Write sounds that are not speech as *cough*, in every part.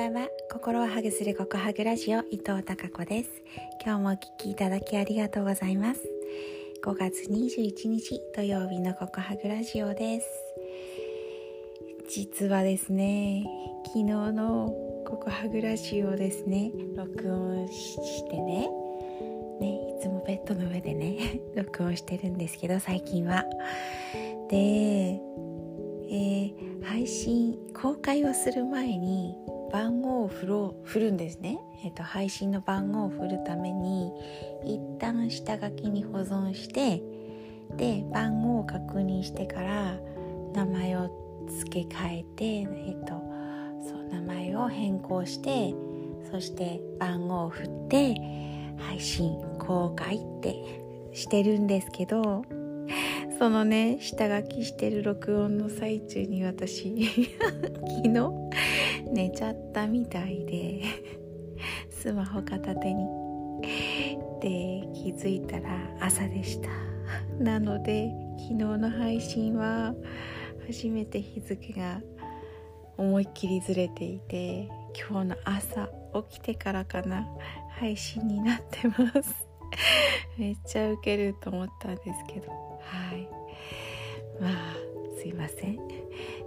ばんは。心をハグするココハグラジオ伊藤孝子です。今日もお聞きいただきありがとうございます。5月21日土曜日のココハグラジオです。実はですね昨日のココハグラジオですね録音してねねいつもベッドの上でね *laughs* 録音してるんですけど最近は。で、えー、配信公開をする前に番号を振ろう振るんですね、えーと、配信の番号を振るために一旦下書きに保存してで番号を確認してから名前を付け替えて、えーと、そう名前を変更してそして番号を振って配信公開ってしてるんですけどそのね下書きしてる録音の最中に私 *laughs* 昨日寝ちゃったみたいで *laughs* スマホ片手に。で気づいたら朝でした。なので昨日の配信は初めて日付が思いっきりずれていて今日の朝起きてからかな配信になってます。*laughs* めっちゃウケると思ったんですけど。はい。まあすいません。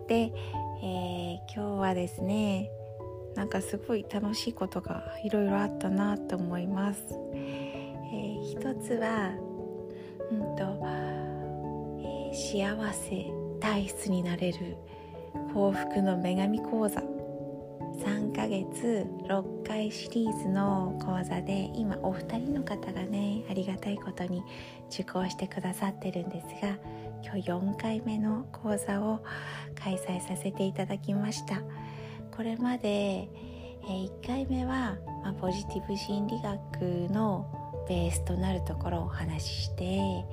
で、えー、今日はですねなんかすごい楽しいことがいろいろあったなと思います、えー、一つはうんと、えー、幸せ体質になれる幸福の女神講座。3ヶ月6回シリーズの講座で今お二人の方がねありがたいことに受講してくださってるんですが今日4回目の講座を開催させていただきました。これまで、え1回目は、まあ、ポジティブ心理学のベースとなるところをお話しして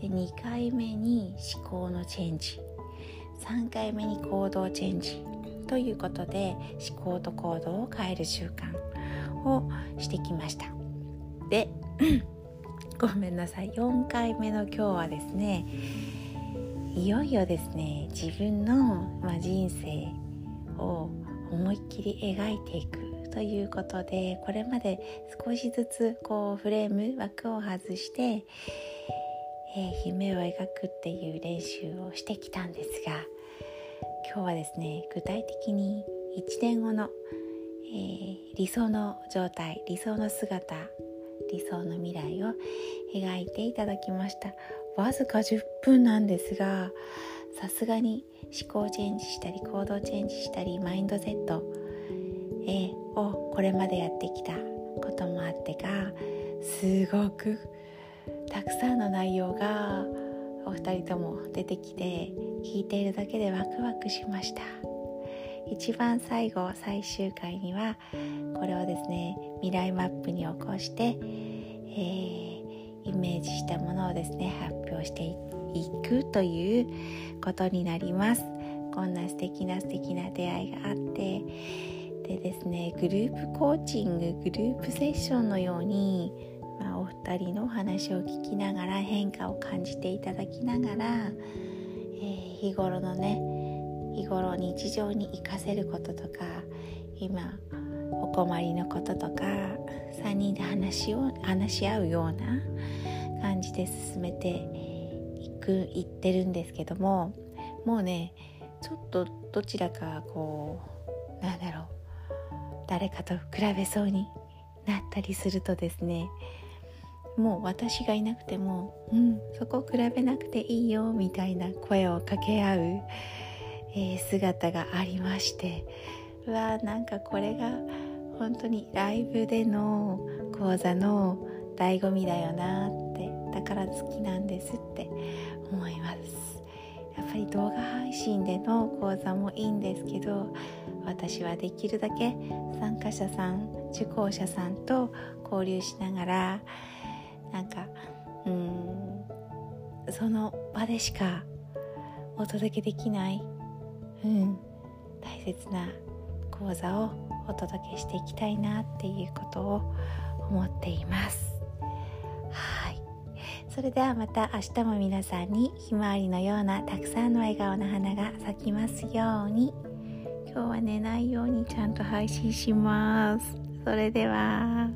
で2回目に思考のチェンジ。3回目に行動チェンジ。ということで思考と行動を変える習慣をしてきました。でごめんなさい。4回目の今日はですねいよいよですね自分の、ま、人生を思いっきり描いていくということでこれまで少しずつこうフレーム枠を外して、えー、夢を描くっていう練習をしてきたんですが今日はですね具体的に1年後の、えー、理想の状態理想の姿理想の未来を描いていただきました。わずか10分なんですがさすがに思考チェンジしたり行動チェンジしたりマインドセット、えー、をこれまでやってきたこともあってかすごくたくさんの内容がお二人とも出てきて聞いているだけでワクワクしました。一番最後最終回にはこれをですね未来マップに起こして、えー、イメージしたものをですね発表していくということになります。こんな素敵な素敵な出会いがあってでですねグループコーチンググループセッションのようにまあ、お二人のお話を聞きながら変化を感じていただきながら、えー、日頃のね日頃日常に活かせることとか今お困りのこととか3人で話を話し合うような感じで進めていくいってるんですけどももうねちょっとどちらかこうなんだろう誰かと比べそうになったりするとですねもう私がいなくても、うん、そこを比べなくていいよみたいな声を掛け合う、えー、姿がありましてうわーなんかこれが本当にライブでの講座の醍醐味だよなってだから好きなんですって思います。やっぱり動画配信での講座もいいんですけど私はできるだけ参加者さん受講者さんと交流しながらなんかうんその場でしかお届けできない、うん、大切な講座をお届けしていきたいなっていうことを思っています。はい。それではまた明日も皆さんにひまわりのようなたくさんの笑顔の花が咲きますように。今日は寝ないようにちゃんと配信します。それでは。